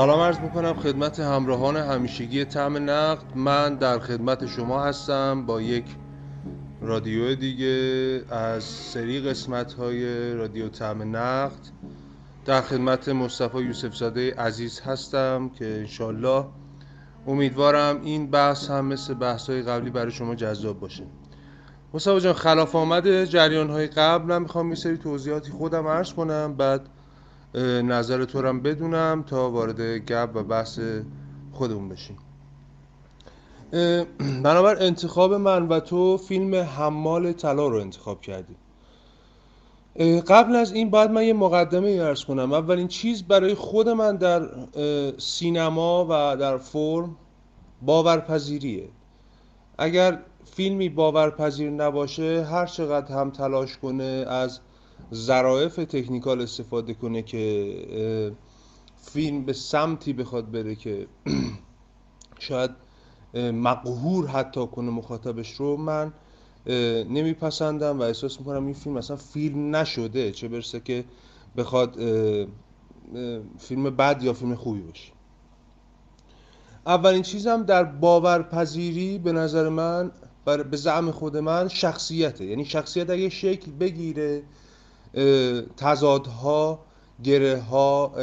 سلام عرض می‌کنم خدمت همراهان همیشگی تعم نقد. من در خدمت شما هستم با یک رادیو دیگه از سری قسمت های رادیو تعم نقد. در خدمت مصطفی یوسف زاده عزیز هستم که انشالله امیدوارم این بحث هم مثل بحث های قبلی برای شما جذاب باشه. مصطفی جان خلاف آمد جریان های قبل من می‌خوام یه سری توضیحاتی خودم عرض کنم. بعد نظر تو هم بدونم تا وارد گپ و بحث خودمون بشیم. بنابر انتخاب من و تو فیلم حمال طلا رو انتخاب کردیم. قبل از این باید من یه مقدمه ارز کنم. اولین چیز برای خود من در سینما و در فرم باورپذیریه. اگر فیلمی باورپذیر نباشه هر چقدر هم تلاش کنه از ظرایف تکنیکال استفاده کنه که فیلم به سمتی بخواد بره که شاید مقهور حتی کنه مخاطبش رو من نمیپسندم و احساس می‌کنم این فیلم اصلا فیلم نشده چه برسه که بخواد فیلم بد یا فیلم خوبی باشه. اولین چیزم در باورپذیری به نظر من به زعم خود من شخصیته. یعنی شخصیت اگه شکل بگیره تضادها گره ها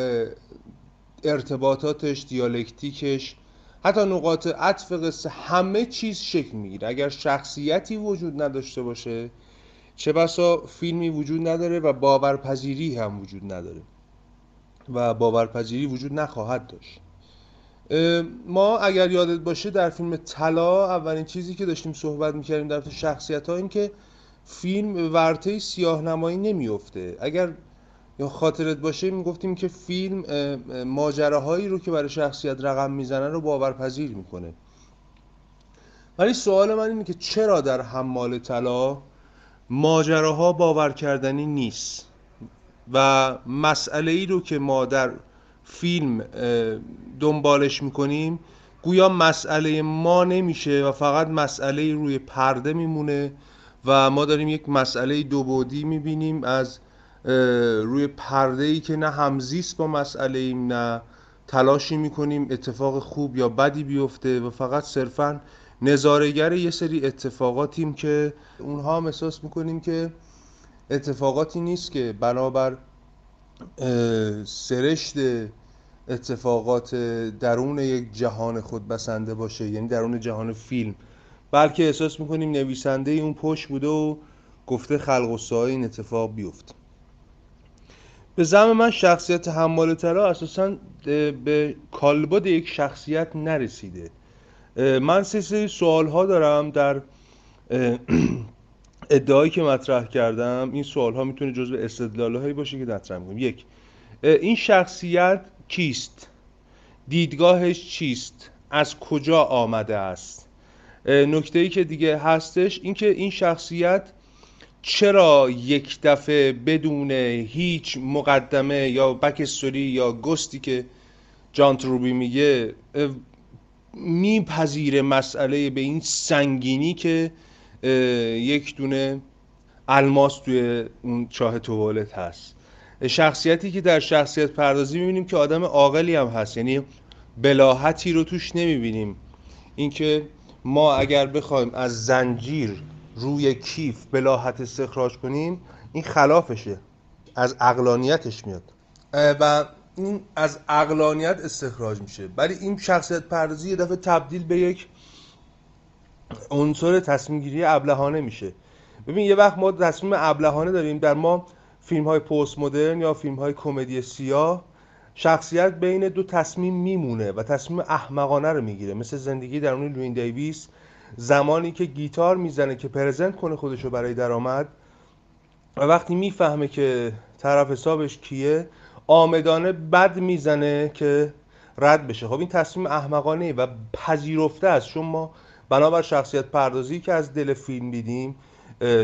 ارتباطاتش دیالکتیکش حتی نقاط عطف قصه همه چیز شکل می‌گیره. اگر شخصیتی وجود نداشته باشه چه بسا فیلمی وجود نداره و باورپذیری هم وجود نداره و باورپذیری وجود نخواهد داشت. ما اگر یادت باشه در فیلم طلا اولین چیزی که داشتیم صحبت می‌کردیم در شخصیت ها این که فیلم ورته سیاه نمایی نمیفته اگر یا خاطرت باشه می‌گفتیم که فیلم ماجراهایی رو که برای شخصیت رقم می‌زنه رو باورپذیر می‌کنه. ولی سوال من اینه که چرا در حمال طلا ماجراها باور کردنی نیست؟ و مسئله ای رو که ما در فیلم دنبالش می‌کنیم گویا مسئله ما نمیشه و فقط مسئله روی پرده میمونه و ما داریم یک مسئله دو بودی می‌بینیم از روی پرده ای که نه همزیست با مسئله ایم نه تلاشی می‌کنیم اتفاق خوب یا بدی بیفته و فقط صرفا نظارگر یه سری اتفاقاتیم که اونها هم احساس می‌کنیم که اتفاقاتی نیست که بنابر سرشت اتفاقات درون یک جهان خود بسنده باشه یعنی درون جهان فیلم. بلکه احساس می‌کنیم نویسنده اون پشت بوده و گفته خلق و این اتفاق بیفت به زم من شخصیت حمال طلا اساسا به کالبد یک شخصیت نرسیده. من سه سری سوال ها دارم در ادعایی که مطرح کردم. این سوال ها می‌تونه جزو استدلال هایی باشه که مطرح می‌کنم یک این شخصیت کیست؟ دیدگاهش چیست؟ از کجا آمده است؟ نکته ای که دیگه هستش اینکه این شخصیت چرا یک دفعه بدون هیچ مقدمه یا بکستوری یا گستی که جان تروبی میگه میپذیره مسئله به این سنگینی که یک دونه الماس توی اون چاه توالت هست. شخصیتی که در شخصیت پردازی می‌بینیم که آدم عاقلی هم هست. یعنی بلاحتی رو توش نمی‌بینیم. اینکه ما اگر بخوایم از زنجیر روی کیف بلاحت استخراج کنیم این خلافشه. از اقلانیتش میاد. و این از اقلانیت استخراج میشه. ولی این شخصیت پردازی یه دفعه تبدیل به یک عنصر تصمیم گیری ابلهانه میشه. ببین یه وقت ما تصمیم ابلهانه داریم در ما فیلم های پست مدرن یا فیلم های کمدی سیاه شخصیت بین دو تصمیم میمونه و تصمیم احمقانه رو می‌گیره. مثل زندگی درون لوین دیویس زمانی که گیتار می‌زنه که پرزنت کنه خودش رو برای درآمد و وقتی می‌فهمه که طرف حسابش کیه آمدانه بد می‌زنه که رد بشه. خب این تصمیم احمقانه و پذیرفته است. چون ما بنابر شخصیت پردازی که از دل فیلم دیدیم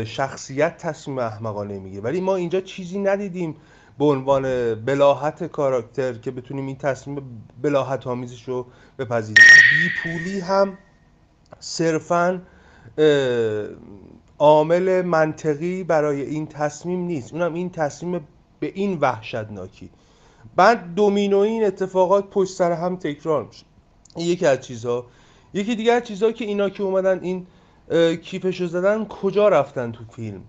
شخصیت تصمیم احمقانه میگه ولی ما اینجا چیزی ندیدیم به عنوان بلاحت کاراکتر که بتونیم این تصمیم بلاحت آمیزش رو بپذیریم. بیپولی هم صرفا عامل منطقی برای این تصمیم نیست. اونم این تصمیم به این وحشتناکی. بعد دومینو این اتفاقات پشت سر هم تکرار میشه. یکی از چیزها. یکی دیگر چیزها که اینا که اومدن این کیفشو زدن کجا رفتن تو فیلم؟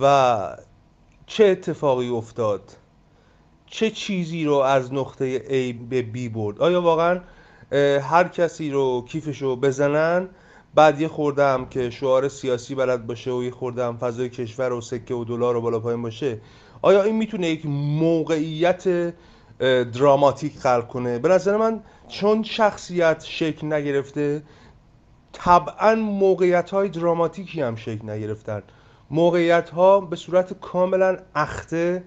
و چه اتفاقی افتاد؟ چه چیزی رو از نقطه A به B برد؟ آیا واقعا هر کسی رو کیفشو بزنن؟ بعد یه خوردم که شعار سیاسی بلد باشه و یه خوردم فضای کشور و سکه و دلار و بالا پایین باشه آیا این می‌تونه یک موقعیت دراماتیک خلق کنه؟ به نظر من چون شخصیت شکل نگرفته طبعا موقعیت های دراماتیکی هم شکل نگرفتن. موقعیت ها به صورت کاملا اخته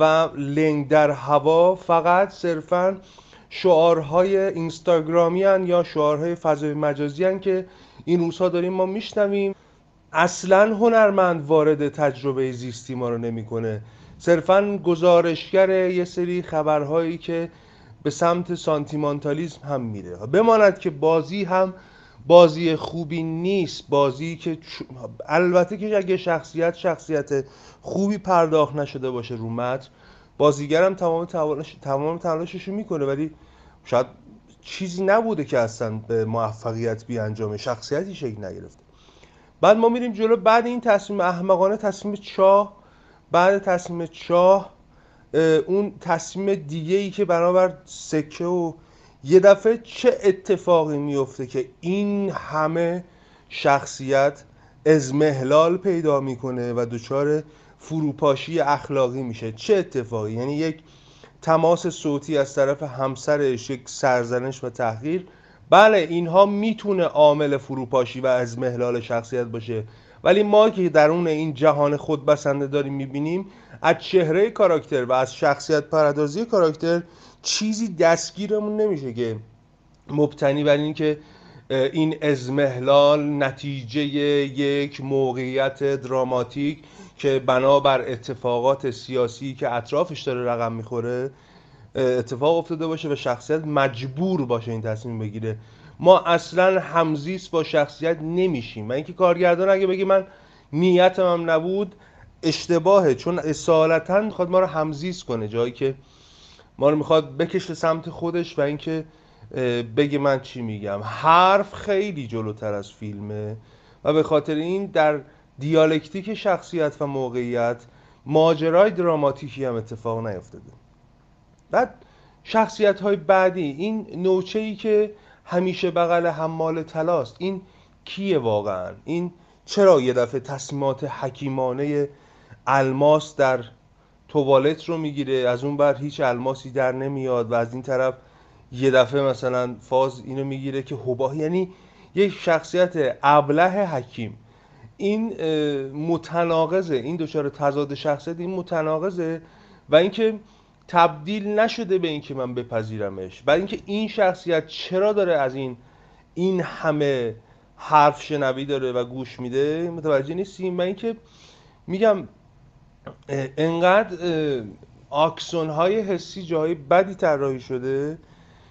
و لنگ در هوا فقط صرفا شعارهای اینستاگرامی هن یا شعارهای فضای مجازی هن که این روزها داریم ما میشنویم. اصلا هنرمند وارد تجربه زیستی ما رو نمی‌کنه. صرفا گزارشگر یه سری خبرهایی که به سمت سانتیمانتالیزم هم میره. بماند که بازی هم بازی خوبی نیست. بازی که البته که اگه شخصیت شخصیت خوبی پرداخت نشده باشه رو متن بازیگرم تمام تلاش تمام تلاشش می‌کنه. ولی شاید چیزی نبوده که اصلا به موفقیت بیانجامه. شخصیتی شکل نگرفته. بعد ما میریم جلو. بعد این تصمیم احمقانه تصمیم چاه بعد تصمیم چاه اون تصمیم دیگه ای که بنابر سکه و یه دفعه چه اتفاقی میفته که این همه شخصیت ازمهلال پیدا می‌کنه و دچار فروپاشی اخلاقی میشه؟ چه اتفاقی؟ یعنی یک تماس صوتی از طرف همسرش یک سرزنش و تحقیر؟ بله اینها می‌تونه عامل فروپاشی و از محلال شخصیت باشه. ولی ما که درون این جهان خودبسنده داریم می‌بینیم از چهره کاراکتر و از شخصیت پردازی کاراکتر چیزی دستگیرمون نمیشه که مبتنی بر اینکه این ازمهلال نتیجه یک موقعیت دراماتیک که بنابر اتفاقات سیاسی که اطرافش داره رقم می‌خوره اتفاق افتاده باشه و شخصیت مجبور باشه این تصمیم بگیره. ما اصلا همزیست با شخصیت نمیشیم. و اینکه کارگردان اگه بگه من نیتم هم نبود اشتباهه. چون اصالتا می‌خواد ما رو همزیست کنه. جایی که ما رو می‌خواد بکشه سمت خودش و اینکه بگه من چی میگم. حرف خیلی جلوتر از فیلمه. و به خاطر این در دیالکتیک شخصیت و موقعیت ماجرای دراماتیکی هم اتفاق نیفتاده. بعد شخصیت های بعدی. این نوچه ای که همیشه بغل حمال تلاست این کیه واقعا؟ این چرا یه دفعه تصمیمات حکیمانه الماس در توالت رو می‌گیره؟ از اون بر هیچ الماسی در نمیاد و از این طرف یه دفعه مثلا فاز اینو می‌گیره که حباه یعنی یک شخصیت ابله حکیم. این متناقضه. این دچار تضاد شخصیت این متناقضه. و اینکه تبدیل نشده به اینکه من بپذیرمش و اینکه این شخصیت چرا داره از این این همه حرف شنوی داره و گوش میده متوجه نیستیم. و اینکه میگم انقدر آکسون های حسی جای بدی طراحی شده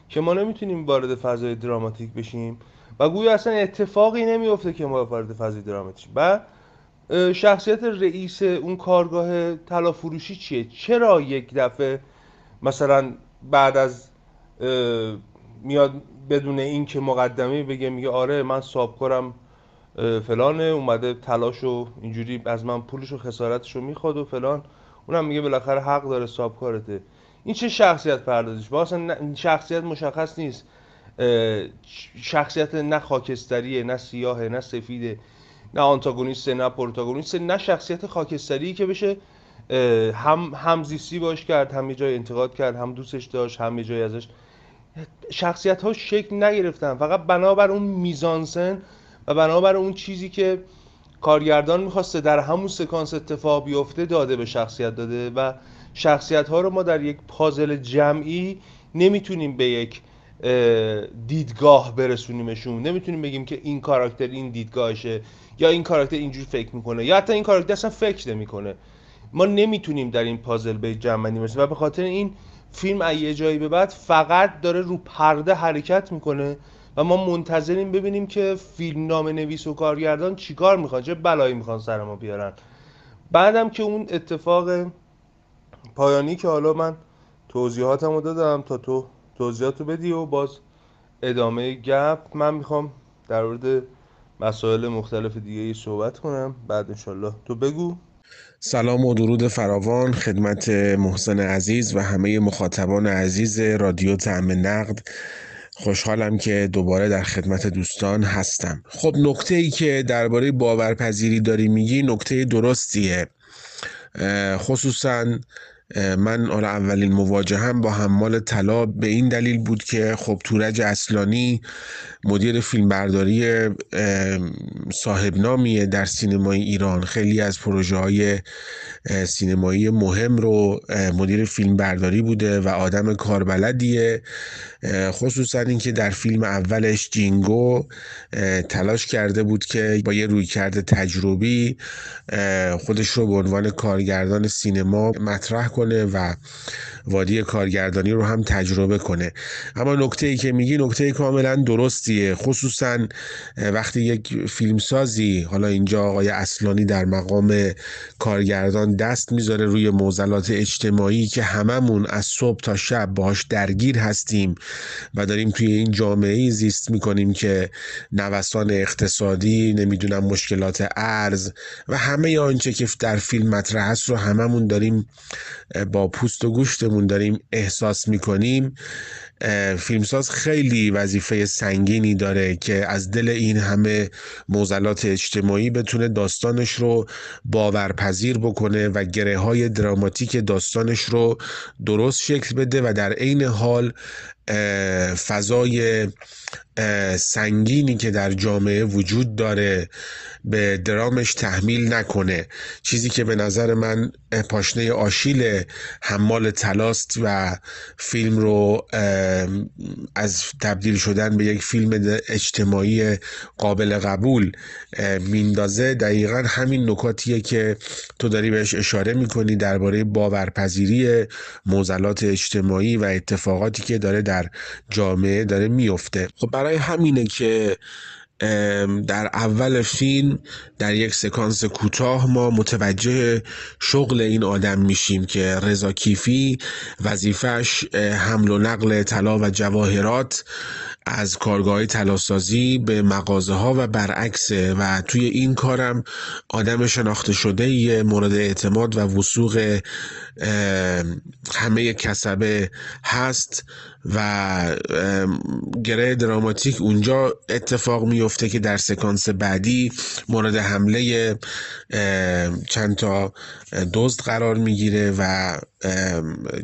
که ما نمی‌تونیم وارد فضای دراماتیک بشیم و گویا اصلا اتفاقی نمیفته که ما وارد فضای دراماتیک و شخصیت رئیس اون کارگاه طلا فروشی چیه؟ چرا یک دفعه مثلا بعد از میاد بدون اینکه مقدمه بگه میگه آره من سابکارم فلانه اومده تلاشو اینجوری از من پولشو خسارتشو می‌خواد و فلان. اونم میگه بالاخره حق داره سابکارته این چه شخصیت پردازش اصلا شخصیت مشخص نیست. شخصیت نه خاکستریه نه سیاهه نه سفیده. نه آنتاگونیسته نه پروتاگونیسته نه شخصیت خاکستری که بشه هم همزیستی باش کرد هم یه جای انتقاد کرد هم دوستش داشت هم یه جای ازش. شخصیت ها شکل نگرفتن. فقط بنابر اون میزانسن و بنابر اون چیزی که کارگردان می‌خواسته در همون سکانس اتفاق بیفته داده به شخصیت داده. و شخصیت ها رو ما در یک پازل جمعی نمی‌تونیم به یک دیدگاه برسونیمشون. نمی‌تونیم بگیم که این کاراکتر این دیدگاهشه یا این کاراکتر اینجور فکر می‌کنه یا حتی این کاراکتر اصلا فکر نمی‌کنه. ما نمی‌تونیم در این پازل به جمع و به خاطر این فیلم از یه جایی به بعد فقط داره رو پرده حرکت می‌کنه و ما منتظریم ببینیم که فیلم نام نویس و کارگردان چیکار می‌خوان چه بلایی می‌خوان سر ما بیارن. بعدم که اون اتفاق پایانی که حالا من توضیحاتم رو دادم تا تو توضیحاتو بدی و باز ادامه گپ. من می‌خوام در مورد مسائل مختلف دیگه ای صحبت کنم. بعد انشالله. تو بگو. سلام و درود فراوان خدمت محسن عزیز و همه مخاطبان عزیز رادیو تعم نقد. خوشحالم که دوباره در خدمت دوستان هستم. خب نکته ای که درباره باورپذیری داری میگی نکته درستیه. خصوصا من حالا اولین مواجهم با حمال طلا به این دلیل بود که خب تورج اصلانی مدیر فیلمبرداری صاحب نامیه در سینمای ایران. خیلی از پروژه های سینمایی مهم رو مدیر فیلمبرداری بوده و آدم کاربلدیه. خصوصا اینکه در فیلم اولش جینگو تلاش کرده بود که با یه رویکرد تجربی خودش رو به عنوان کارگردان سینما مطرح کنه و وادی کارگردانی رو هم تجربه کنه. اما نکته ای که میگی نکته کاملا خصوصا وقتی یک فیلمسازی حالا اینجا آقای اصلانی در مقام کارگردان دست می‌ذاره روی موزلات اجتماعی که هممون از صبح تا شب باهاش درگیر هستیم و داریم توی این جامعه زیست می‌کنیم که نوسان اقتصادی نمی‌دونم مشکلات ارز و همه آنچه که در فیلم مطرح است رو هممون داریم با پوست و گوشتمون داریم احساس می‌کنیم. فیلمساز خیلی وظیفه سنگینی داره که از دل این همه موزلات اجتماعی بتونه داستانش رو باورپذیر بکنه و گره های دراماتیک داستانش رو درست شکل بده و در عین حال فضای سنگینی که در جامعه وجود داره به درامش تحمیل نکنه. چیزی که به نظر من پاشنه آشیل حمال تلاست و فیلم رو از تبدیل شدن به یک فیلم اجتماعی قابل قبول میندازه. دقیقا همین نکاتیه که تو داری بهش اشاره می‌کنی درباره باورپذیری موزلات اجتماعی و اتفاقاتی که داره در جامعه داره میفته خب برای همینه که در اول فیلم در یک سکانس کوتاه ما متوجه شغل این آدم میشیم که رضا کیفی وظیفش حمل و نقل طلا و جواهرات از کارگاه تلاسازی به مغازه ها و برعکسه و توی این کارم آدم شناخته شده یه مورد اعتماد و وسوق همه کسبه هست. و گره دراماتیک اونجا اتفاق میفته که در سکانس بعدی مورد حمله چند تا دزد قرار می‌گیره و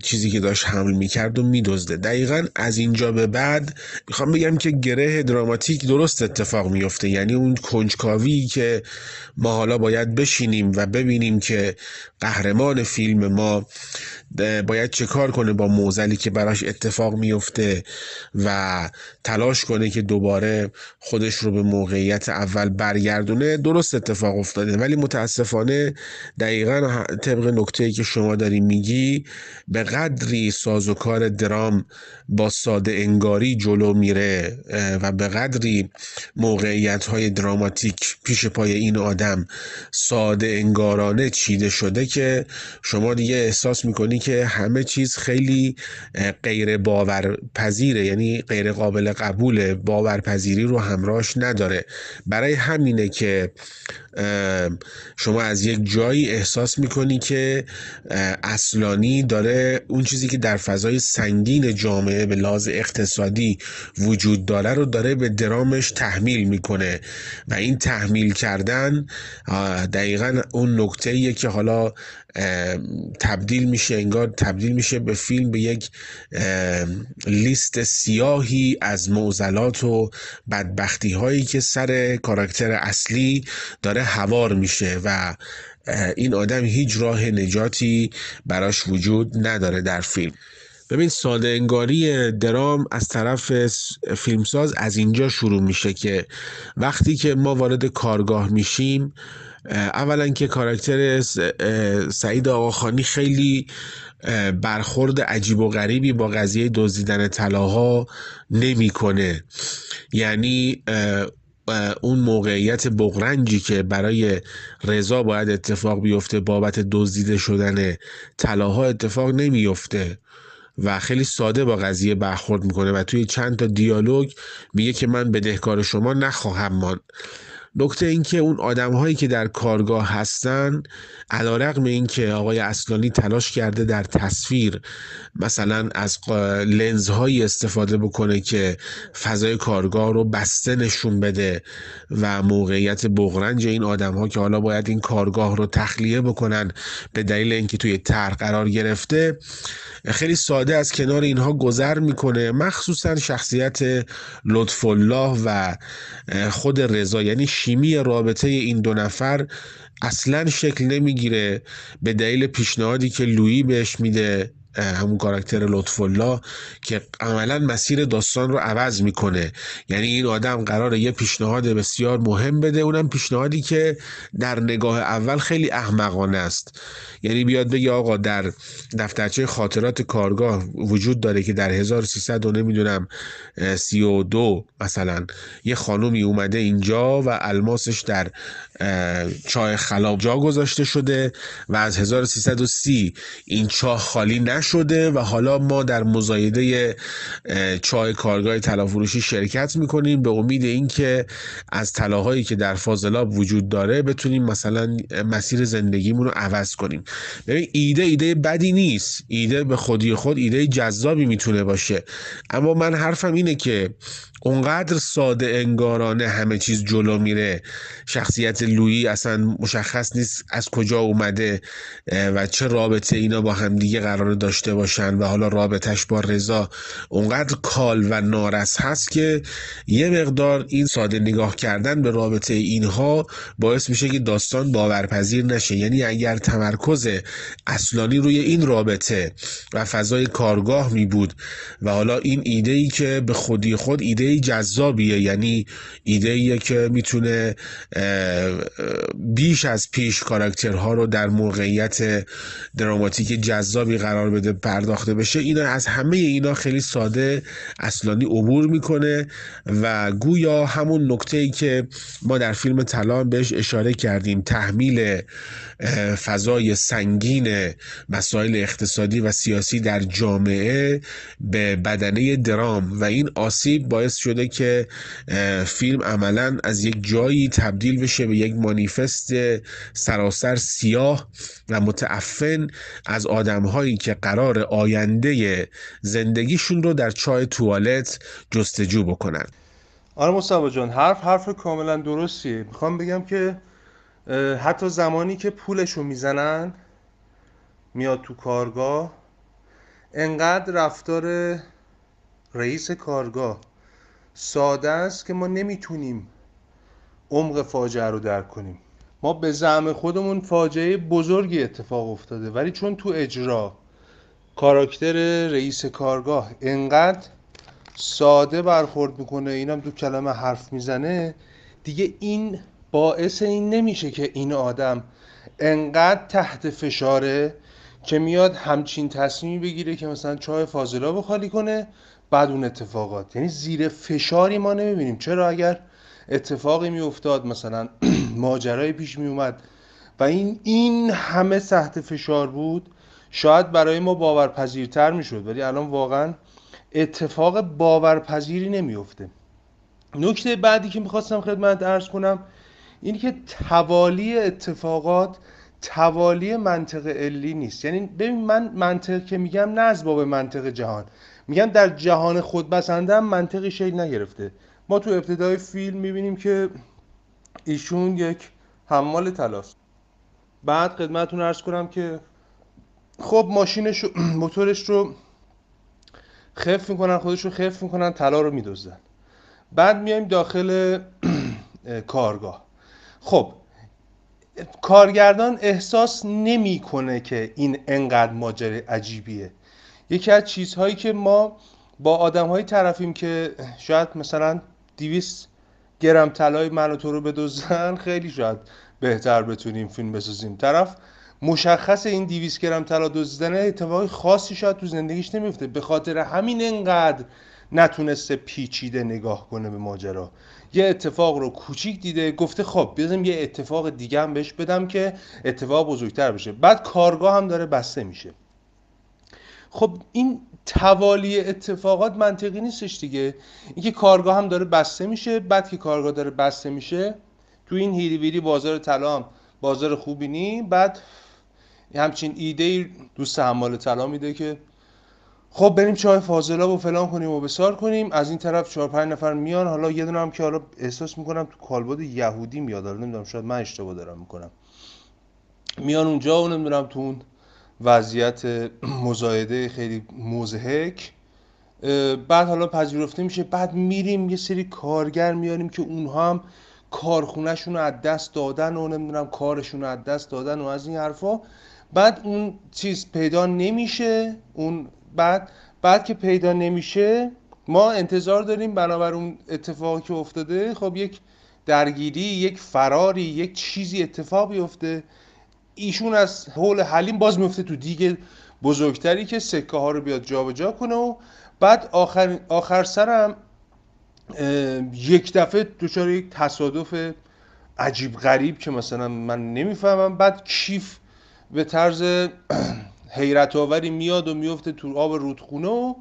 چیزی که داشت حمل می‌کرد و میدزده. دقیقا از اینجا به بعد می‌خوام بگم که گره دراماتیک درست اتفاق میفته یعنی اون کنجکاوی که ما حالا باید بشینیم و ببینیم که قهرمان فیلم ما باید چه کار کنه با موزلی که براش اتفاق میفته و تلاش کنه که دوباره خودش رو به موقعیت اول برگردونه؟ درست اتفاق افتاده. ولی متاسفانه دقیقا طبق نکته که شما داری میگی به قدری سازوکار درام با ساده انگاری جلو میره و به قدری موقعیت های دراماتیک پیش پای این آدم ساده انگارانه چیده شده که شما دیگه احساس می‌کنی که همه چیز خیلی غیر باورپذیره یعنی غیر قابل قبول باورپذیری رو همراهش نداره. برای همینه که شما از یک جایی احساس می‌کنی که اصلانی داره اون چیزی که در فضای سنگین جامعه به لحاظ اقتصادی وجود داره رو داره به درامش تحمیل می‌کنه. و این تحمیل کردن دقیقا اون نکته که حالا تبدیل میشه انگار تبدیل میشه به فیلم به یک لیست سیاهی از معضلات و بدبختی هایی که سر کاراکتر اصلی داره هوار میشه و این آدم هیچ راه نجاتی براش وجود نداره در فیلم. ببین ساده انگاری درام از طرف فیلمساز از اینجا شروع میشه که وقتی که ما وارد کارگاه میشیم اولا که کاراکتر سعید آقاخانی خیلی برخورد عجیب و غریبی با قضیه دزدیدن طلاها نمی‌کنه. یعنی اون موقعیت بغرنجی که برای رضا باید اتفاق بیفته بابت دزدیده شدن طلاها اتفاق نمیفته و خیلی ساده با قضیه برخورد می‌کنه و توی چند تا دیالوگ میگه که من بدهکار شما نخواهم ماند. نکته این که اون آدم هایی که در کارگاه هستن علا رقم این که آقای اصلانی تلاش کرده در تصویر مثلا از لنزهایی استفاده بکنه که فضای کارگاه رو بسته نشون بده و موقعیت بغرنج این آدم ها که حالا باید این کارگاه رو تخلیه بکنن به دلیل اینکه توی طرح قرار گرفته خیلی ساده از کنار اینها گذر می‌کنه. مخصوصا شخصیت لطف الله و خود رضا. یعنی شیمی رابطه این دو نفر اصلا شکل نمی‌گیره به دلیل پیشنهادی که لویی بهش میده. همون کاراکتر لطف الله که عملا مسیر داستان رو عوض می‌کنه. یعنی این آدم قراره یه پیشنهاد بسیار مهم بده. اونم پیشنهادی که در نگاه اول خیلی احمقانه است. یعنی بیاد بگه آقا در دفترچه خاطرات کارگاه وجود داره که در 1300 و نمی‌دونم 32 مثلا یه خانومی اومده اینجا و الماسش در چای خلا جا گذاشته شده و از 1330 این چاه خالی نشده و حالا ما در مزایده چای کارگاه طلافروشی شرکت می‌کنیم به امید اینکه از طلاهایی که در فاضلاب وجود داره بتونیم مثلا مسیر زندگیمون رو عوض کنیم. ببین ایده ایده بدی نیست. ایده به خودی خود ایده جذابی می‌تونه باشه. اما من حرفم اینه که اونقدر ساده انگارانه همه چیز جلو میره. شخصیت لویی اصلا مشخص نیست از کجا اومده و چه رابطه اینا با همدیگه قرار داشته باشن و حالا رابطش با رضا اونقدر کال و نارس هست که یه مقدار این ساده نگاه کردن به رابطه اینها باعث میشه که داستان باورپذیر نشه. یعنی اگر تمرکز اصلانی روی این رابطه و فضای کارگاه می بود و حالا این ایده ای که به خودی خود ایده جذابیه یعنی ایده که می‌تونه بیش از پیش کاراکترها رو در موقعیت دراماتیک جذابی قرار بده پرداخته بشه. اینا از همه اینا خیلی ساده اصلانی عبور می‌کنه و گویا همون نکته ای که ما در فیلم تلان بهش اشاره کردیم تحمیل فضای سنگین مسائل اقتصادی و سیاسی در جامعه به بدنه درام. و این آسیب باعث شده که فیلم عملا از یک جایی تبدیل بشه به یک مانیفست سراسر سیاه و متعفن از آدمهایی که قرار آینده زندگیشون رو در چای توالت جستجو بکنن. آره مصطفی جان حرف حرف کاملا درستیه. می‌خوام بگم که حتی زمانی که پولشو می‌زنن میاد تو کارگاه انقدر رفتار رئیس کارگاه ساده است که ما نمی‌تونیم عمق فاجعه رو درک کنیم. ما به زعم خودمون فاجعه بزرگی اتفاق افتاده ولی چون تو اجرا کاراکتر رئیس کارگاه انقدر ساده برخورد می‌کنه اینم دو کلمه حرف می‌زنه دیگه این باعث این نمیشه که این آدم انقدر تحت فشاره که میاد همچین تصمیمی بگیره که مثلا چای فاضلا خالی کنه بعد اون اتفاقات. یعنی زیر فشاری ما نمی‌بینیم. چرا اگر اتفاقی میافتاد مثلا ماجرای پیش میومد و این این همه تحت فشار بود شاید برای ما باورپذیرتر می‌شد. ولی الان واقعا اتفاق باورپذیری نمیفته نکته بعدی که می‌خواستم خدمت ارز کنم اینی که توالی اتفاقات توالی منطق علی نیست. یعنی ببین من منطق که میگم نه از باب منطق جهان. میگم در جهان خود بسنده هم منطقی شکل نگرفته. ما تو ابتدای فیلم می‌بینیم که ایشون یک حمال تلاست بعد خدمتتون ارز کنم که خب ماشینش موتورش رو خف می‌کنن خودش رو خف می‌کنن طلا رو میدوزن بعد میایم داخل کارگاه. خب کارگردان احساس نمی‌کنه که این انقدر ماجرا عجیبیه. یکی از چیزهایی که ما با آدمهایی طرفیم که شاید مثلا 200 گرم طلای من و تو رو بدزدن خیلی شاید بهتر بتونیم فیلم بسازیم. طرف مشخص این 200 گرم طلا دزدیدن اتفاقی خاصی شاید تو زندگیش نمیفته به خاطر همین انقدر نتونسته پیچیده نگاه کنه به ماجرا. یه اتفاق رو کوچیک دیده گفته خب بیازم یه اتفاق دیگه هم بهش بدم که اتفاق بزرگتر بشه. بعد کارگاه هم داره بسته میشه. خب این توالی اتفاقات منطقی نیستش دیگه. اینکه کارگاه هم داره بسته میشه بعد که کارگاه داره بسته میشه تو این هیری ویری بازار طلا بازار خوبی نی بعد همچین ایده دوست حمال طلا میده که خب بریم چای فاضلا و فلان کنیم و بسار کنیم. از این طرف چهار پنج نفر میان. حالا یه دونه هم که حالا احساس می‌کنم تو کالبد یهودی میاد. حالا نمی‌دونم شاید من اشتباه دارم می‌کنم. میان اونجا و نمی‌دونم تو اون وضعیت مزایده خیلی مزهک. بعد حالا پذیرفته میشه بعد میریم یه سری کارگر میاریم که اونها هم کارخونهشون رو از دست دادن و نمی‌دونم کارشون رو از دست دادن و از این حرفا. بعد اون چیز پیدا نمیشه اون بعد بعد که پیدا نمیشه ما انتظار داریم بنابر اون اتفاقی که افتاده خب یک درگیری یک فراری یک چیزی اتفاق بیفته. ایشون از حول حلیم باز میفته تو دیگه بزرگتری که سکه ها رو بیاد جابجا جا کنه و بعد آخر, آخر سرم یک دفعه دچار یک تصادف عجیب غریب که مثلا من نمی‌فهمم. بعد کیف به طرز حیرت آوری میاد و میفته تو آب رودخونه و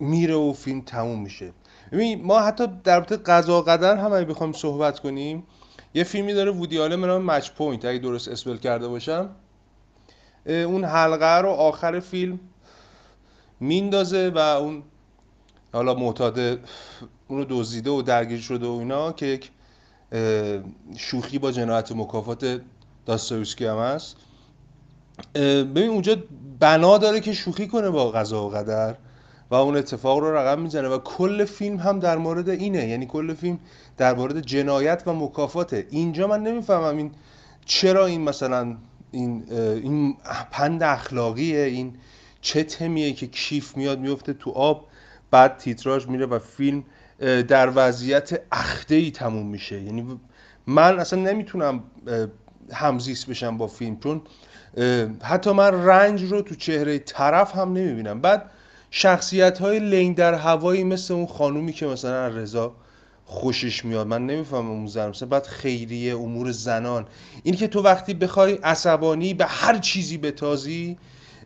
میره و فیلم تموم میشه. ببین ما حتی در رابطه قضا قدر هم اگه بخوایم صحبت کنیم یه فیلمی داره وودی آلن به نام Match Point اگه درست spell کرده باشم. اون حلقه رو آخر فیلم میندازه و اون حالا معتاد اونو دزدیده و درگیر شده و اینا که یک شوخی با جنایت مکافات داستایوسکی هم هست. ببین اونجا بنا داره که شوخی کنه با قضا و قدر. و اون اتفاق رو رقم می‌زنه و کل فیلم هم در مورد اینه. یعنی کل فیلم در مورد جنایت و مکافاته. اینجا من نمی‌فهمم این چرا این مثلا این این پند اخلاقیه؟ این چه تمیه که کیف میاد میفته تو آب بعد تیتراژ میره و فیلم در وضعیت اخته ای تموم میشه. یعنی من اصلا نمی‌تونم همزیست بشم با فیلم چون حتی من رنج رو تو چهره طرف هم نمی‌بینم. بعد شخصیت های لنگ در هوایی مثل اون خانومی که مثلا رضا خوشش میاد. من نمی‌فهمم اون زن مثلا بعد خیریه امور زنان. این که تو وقتی بخوای عصبانی به هر چیزی بتازی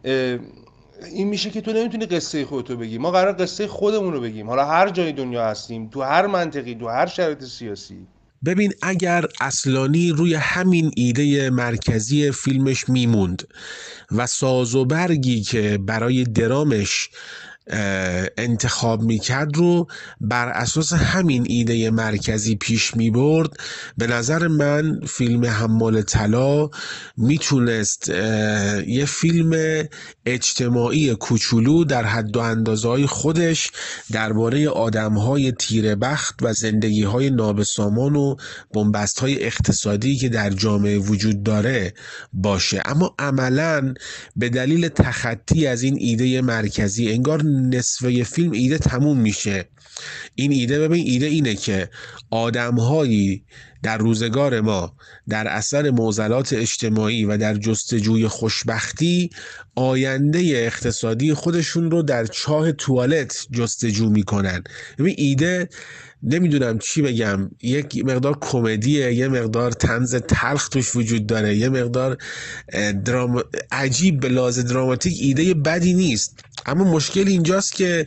این میشه که تو نمی‌تونی قصه خودتو بگی. ما قرار قصه خودمون رو بگیم. حالا هر جای دنیا هستیم تو هر منطقی تو هر شرایط سیاسی. ببین اگر اصلانی روی همین ایده مرکزی فیلمش میموند و ساز و برگی که برای درامش انتخاب می‌کرد رو بر اساس همین ایده مرکزی پیش می‌برد. به نظر من فیلم حمال طلا می‌تونست یه فیلم اجتماعی کوچولو در حد و اندازه های خودش درباره آدم های تیره بخت و زندگی های نابسامان و بنبست های اقتصادی که در جامعه وجود داره باشه. اما عملا به دلیل تخطی از این ایده مرکزی انگار نصفه فیلم ایده تموم میشه. این ایده ببین ایده اینه که آدمهایی در روزگار ما در اثر معضلات اجتماعی و در جستجوی خوشبختی آینده اقتصادی خودشون رو در چاه توالت جستجو می‌کنن. ببین ایده نمی‌دونم چی بگم یک مقدار کمدیه یه مقدار تنز تلخ توش وجود داره یه مقدار درام... عجیب به لحاظ دراماتیک ایده بدی نیست. اما مشکل اینجاست که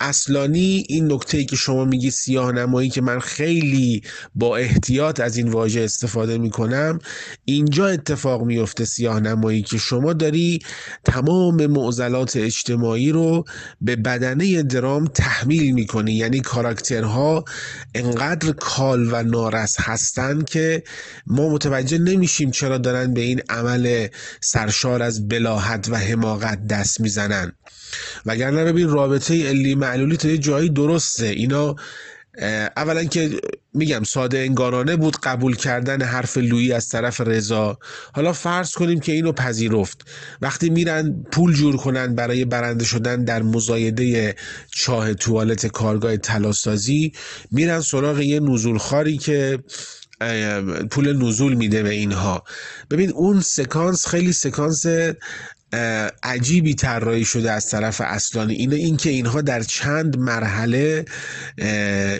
اصلانی این نکته ای که شما میگی سیاه نمایی که من خیلی با احتیاط از این واژه استفاده می‌کنم. اینجا اتفاق میفته سیاه نمایی که شما داری تمام معضلات اجتماعی رو به بدنه درام تحمیل می‌کنی. یعنی کاراکترها انقدر کال و نارس هستن که ما متوجه نمیشیم چرا دارن به این عمل سرشار از بلاحت و حماقت دست می‌زنن. وگرنه ببین رابطه علی معلولی تا یه جایی درسته. اینا اولا که میگم ساده انگارانه بود قبول کردن حرف لویی از طرف رضا. حالا فرض کنیم که اینو پذیرفت. وقتی میرن پول جور کنن برای برنده شدن در مزایده چاه توالت کارگاه تلاسازی میرن سراغ یه نزولخاری که پول نزول میده به اینها. ببین اون سکانس خیلی سکانس عجیبی طراحی شده از طرف اصلانی. اینه اینکه اینها در چند مرحله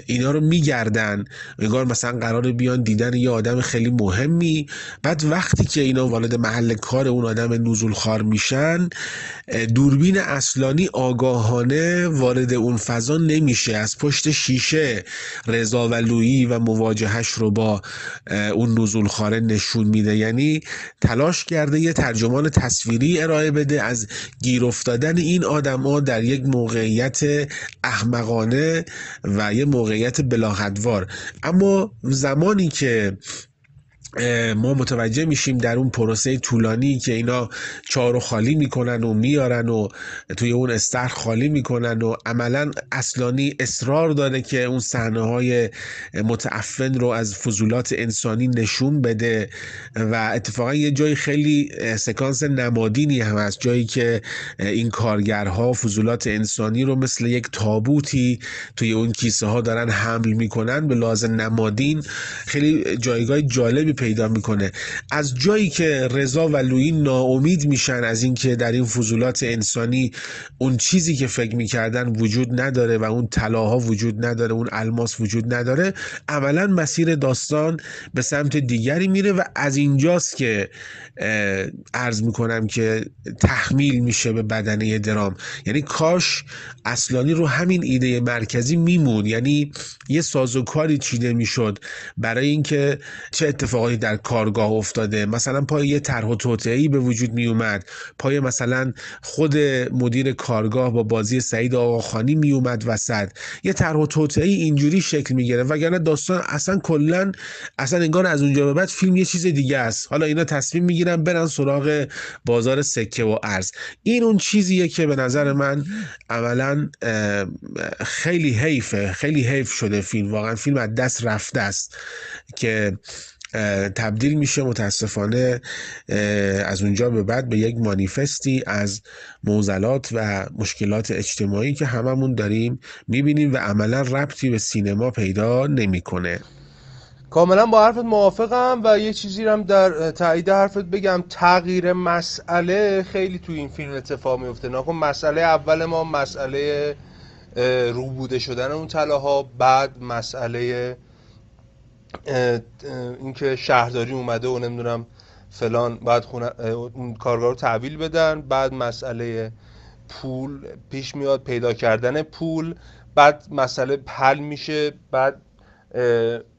اینا رو میگردن. انگار مثلا قرار بیان دیدن یه آدم خیلی مهمی. بعد وقتی که اینا وارد محل کار اون آدم نزول خار میشن دوربین اصلانی آگاهانه وارد اون فضا نمیشه. از پشت شیشه رضا و لویی و مواجهش رو با اون نزول خاره نشون میده. یعنی تلاش کرده یه ترجمان تصویری ارائه ارائه بده از گیر افتادن این آدما در یک موقعیت احمقانه و یه موقعیت بلاحدوار. اما زمانی که ما متوجه میشیم در اون پروسه طولانی که اینا چارو خالی می‌کنن و میارن و توی اون استر خالی می‌کنن و عملا اصلانی اصرار داره که اون صحنه های متعفن رو از فضولات انسانی نشون بده و اتفاقا یه جایی خیلی سکانس نمادینی هم هست. جایی که این کارگرها فضولات انسانی رو مثل یک تابوتی توی اون کیسه ها دارن حمل می‌کنن به لازم نمادین. خیلی جایگاه جالبی پیدا می‌کنه. از جایی که رضا و لویی ناامید میشن از اینکه در این فضولات انسانی اون چیزی که فکر می‌کردن وجود نداره و اون طلاها وجود نداره اون الماس وجود نداره عملا مسیر داستان به سمت دیگری میره و از اینجاست که عرض می‌کنم که تحمیل میشه به بدنه درام. یعنی کاش اصلانی رو همین ایده مرکزی میمون. یعنی یه سازوکاری چیده می‌شد برای اینکه چه اتفاقی در کارگاه افتاده. مثلا پای یه طرح و توطئه‌ای به وجود می اومد پای مثلا خود مدیر کارگاه با بازی سعید آقاخانی می اومد وسط. یه طرح و توطئه‌ای اینجوری شکل می‌گیره وگرنه داستان اصلا کلا اصلا انگار از اونجا به بعد فیلم یه چیز دیگه است. حالا اینا تصمیم می‌گیرن برن سراغ بازار سکه و ارز. این اون چیزیه که به نظر من عملا خیلی حیفه. خیلی حیف شده فیلم. واقعا فیلم از دست رفته است که تبدیل میشه. متاسفانه از اونجا به بعد به یک مانیفستی از موزلات و مشکلات اجتماعی که هممون داریم می‌بینیم و عملا ربطی به سینما پیدا نمی‌کنه. کاملا با حرفت موافقم و یه چیزی هم در تایید حرفت بگم. تغییر مسئله خیلی توی این فیلم اتفاق میفته نکن مسئله اول ما مسئله روبوده شدن اون طلاها بعد مسئله اینکه شهرداری اومده و نمی‌دونم فلان بعد اون کارگاه رو تحویل بدن بعد مسئله پول پیش میاد پیدا کردن پول بعد مسئله حل میشه بعد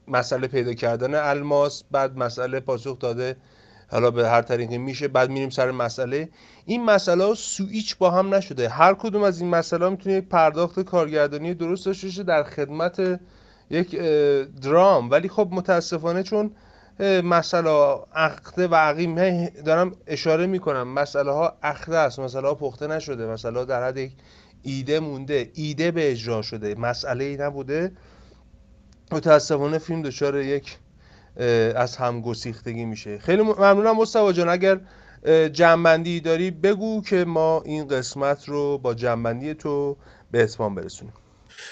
مسئله پیدا کردن الماس بعد مسئله پاسخ داده حالا به هر طریقی میشه بعد میریم سر مسئله. این مسئله ها سویچ با هم نشده. هر کدوم از این مسئله ها می‌تونه پرداخت کارگردانی درست داشته در خدمت یک درام. ولی خب متاسفانه چون مسئله عقده و عقیم دارم اشاره می‌کنم. مسئله ها عقده است مسئله ها پخته نشده. مسئله ها در حد یک ایده مونده ایده به اجرا شده. مسئله ای نبوده. متاسفانه فیلم دچار یک از هم گسیختگی میشه. خیلی ممنونم مصطفی جان. اگر جنبندی داری بگو که ما این قسمت رو با جنبندی تو به اتمام برسونیم.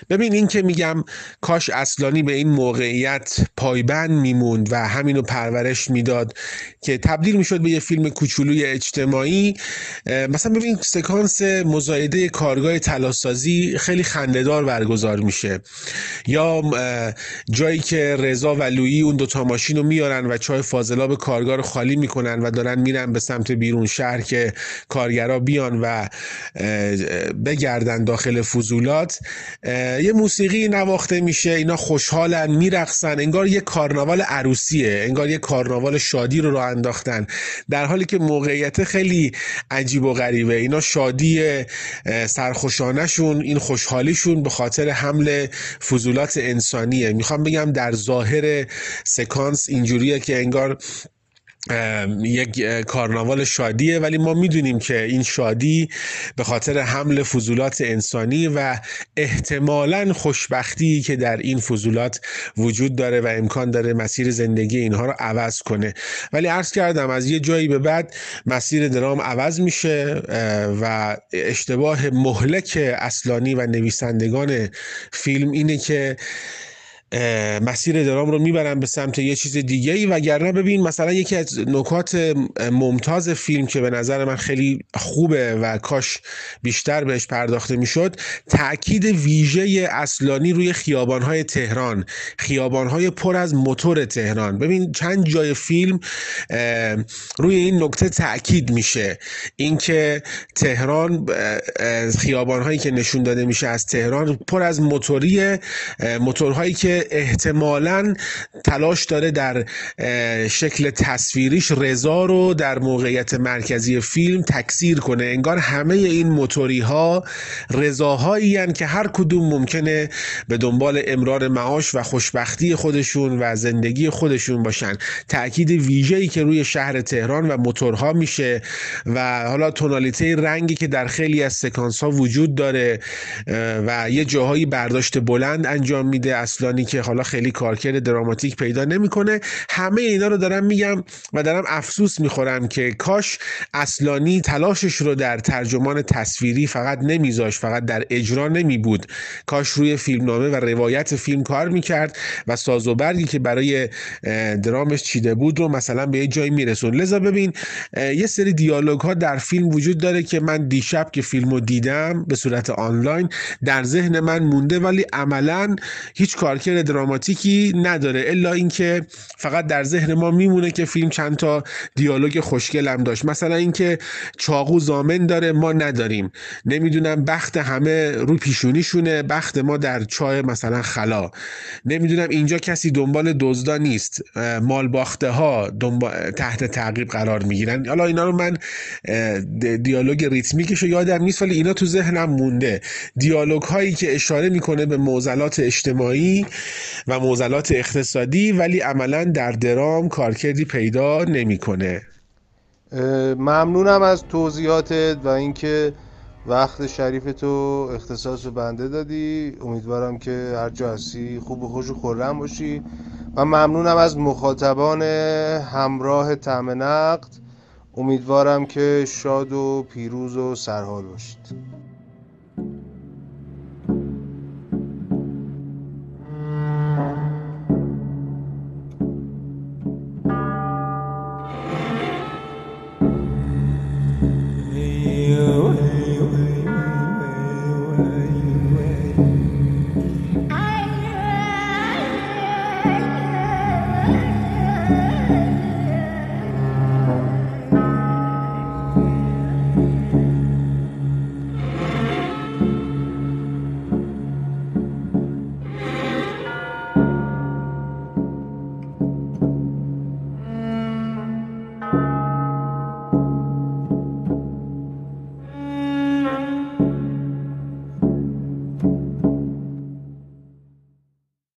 ببین این که میگم کاش اصلانی به این موقعیت پایبند میموند و همینو پرورش می‌داد که تبدیل می‌شد به یه فیلم کوچولوی اجتماعی مثلا ببین سکانس مزایده کارگاه تلاسازی خیلی خندهدار برگزار میشه. یا جایی که رضا و لویی اون دوتا ماشین رو میارن و چای فاضلاب کارگاه رو خالی می‌کنن و دارن میرن به سمت بیرون شهر که کارگرا بیان و بگردن داخل فضولات یه موسیقی نواخته میشه اینا خوشحالن میرقصن انگار یه کارناوال عروسیه انگار یه کارناوال شادی رو راه انداختن. در حالی که موقعیت خیلی عجیب و غریبه. اینا شادی سرخوشانشون این خوشحالیشون به خاطر حمل فضولات انسانیه. می‌خوام بگم در ظاهر سکانس اینجوریه که انگار یک کارناوال شادیه ولی ما می‌دونیم که این شادی به خاطر حمل فضولات انسانی و احتمالا خوشبختی که در این فضولات وجود داره و امکان داره مسیر زندگی اینها رو عوض کنه. ولی عرض کردم از یه جایی به بعد مسیر درام عوض میشه و اشتباه مهلک اصلانی و نویسندگان فیلم اینه که مسیر درام رو می‌برن به سمت یه چیز دیگه ای وگرنه ببین مثلا یکی از نکات ممتاز فیلم که به نظر من خیلی خوبه و کاش بیشتر بهش پرداخته می‌شد تاکید ویژه اصلانی روی خیابانهای تهران. خیابانهای پر از موتور تهران. ببین چند جای فیلم روی این نکته تاکید میشه. اینکه تهران خیابانهایی که نشون داده میشه از تهران پر از موتوری موتورهایی که احتمالا تلاش داره در شکل تصویریش رضا رو در موقعیت مرکزی فیلم تکثیر کنه. انگار همه این موتوری ها رضاهایی که هر کدوم ممکنه به دنبال امرار معاش و خوشبختی خودشون و زندگی خودشون باشن. تاکید ویژه‌ای که روی شهر تهران و موتورها میشه و حالا تونالیته رنگی که در خیلی از سکانس ها وجود داره و یه جاهایی برداشت بلند انجام میده. اصلانی که حالا خیلی کارکرد دراماتیک پیدا نمی‌کنه. همه اینا رو دارم میگم و دارم افسوس می‌خورم که کاش اصلانی تلاشش رو در ترجمان تصویری فقط نمیذاش فقط در اجرا نمی بود کاش روی فیلمنامه و روایت فیلم کار می‌کرد و ساز و برگی که برای درامش چیده بود رو مثلا به یه جایی میرسون لذا ببین یه سری دیالوگ ها در فیلم وجود داره که من دیشب که فیلم رو دیدم به صورت آنلاین در ذهن من مونده ولی عملا هیچ کارکرد دراماتیکی نداره الا اینکه فقط در ذهن ما میمونه که فیلم چند تا دیالوگ خوشگل هم داشت. مثلا اینکه چاقو زامن داره ما نداریم. نمی‌دونم بخت همه رو پیشونیشونه بخت ما در چای مثلا خلا. نمی‌دونم اینجا کسی دنبال دزدا نیست. مال باخته ها تحت تعقیب قرار می‌گیرن. حالا اینا رو من دیالوگ ریتمیکش یادم نیست ولی اینا تو ذهنم مونده. دیالوگ هایی که اشاره می‌کنه به معضلات اجتماعی و موزلات اقتصادی ولی عملا در درام کارکردی پیدا نمی‌کنه. ممنونم از توضیحاتت و اینکه وقت شریف تو اختصاص بنده دادی. امیدوارم که هر جا هستی خوب و خوش و خورم باشی. و ممنونم از مخاطبان همراه تعم نقد. امیدوارم که شاد و پیروز و سرحال باشید.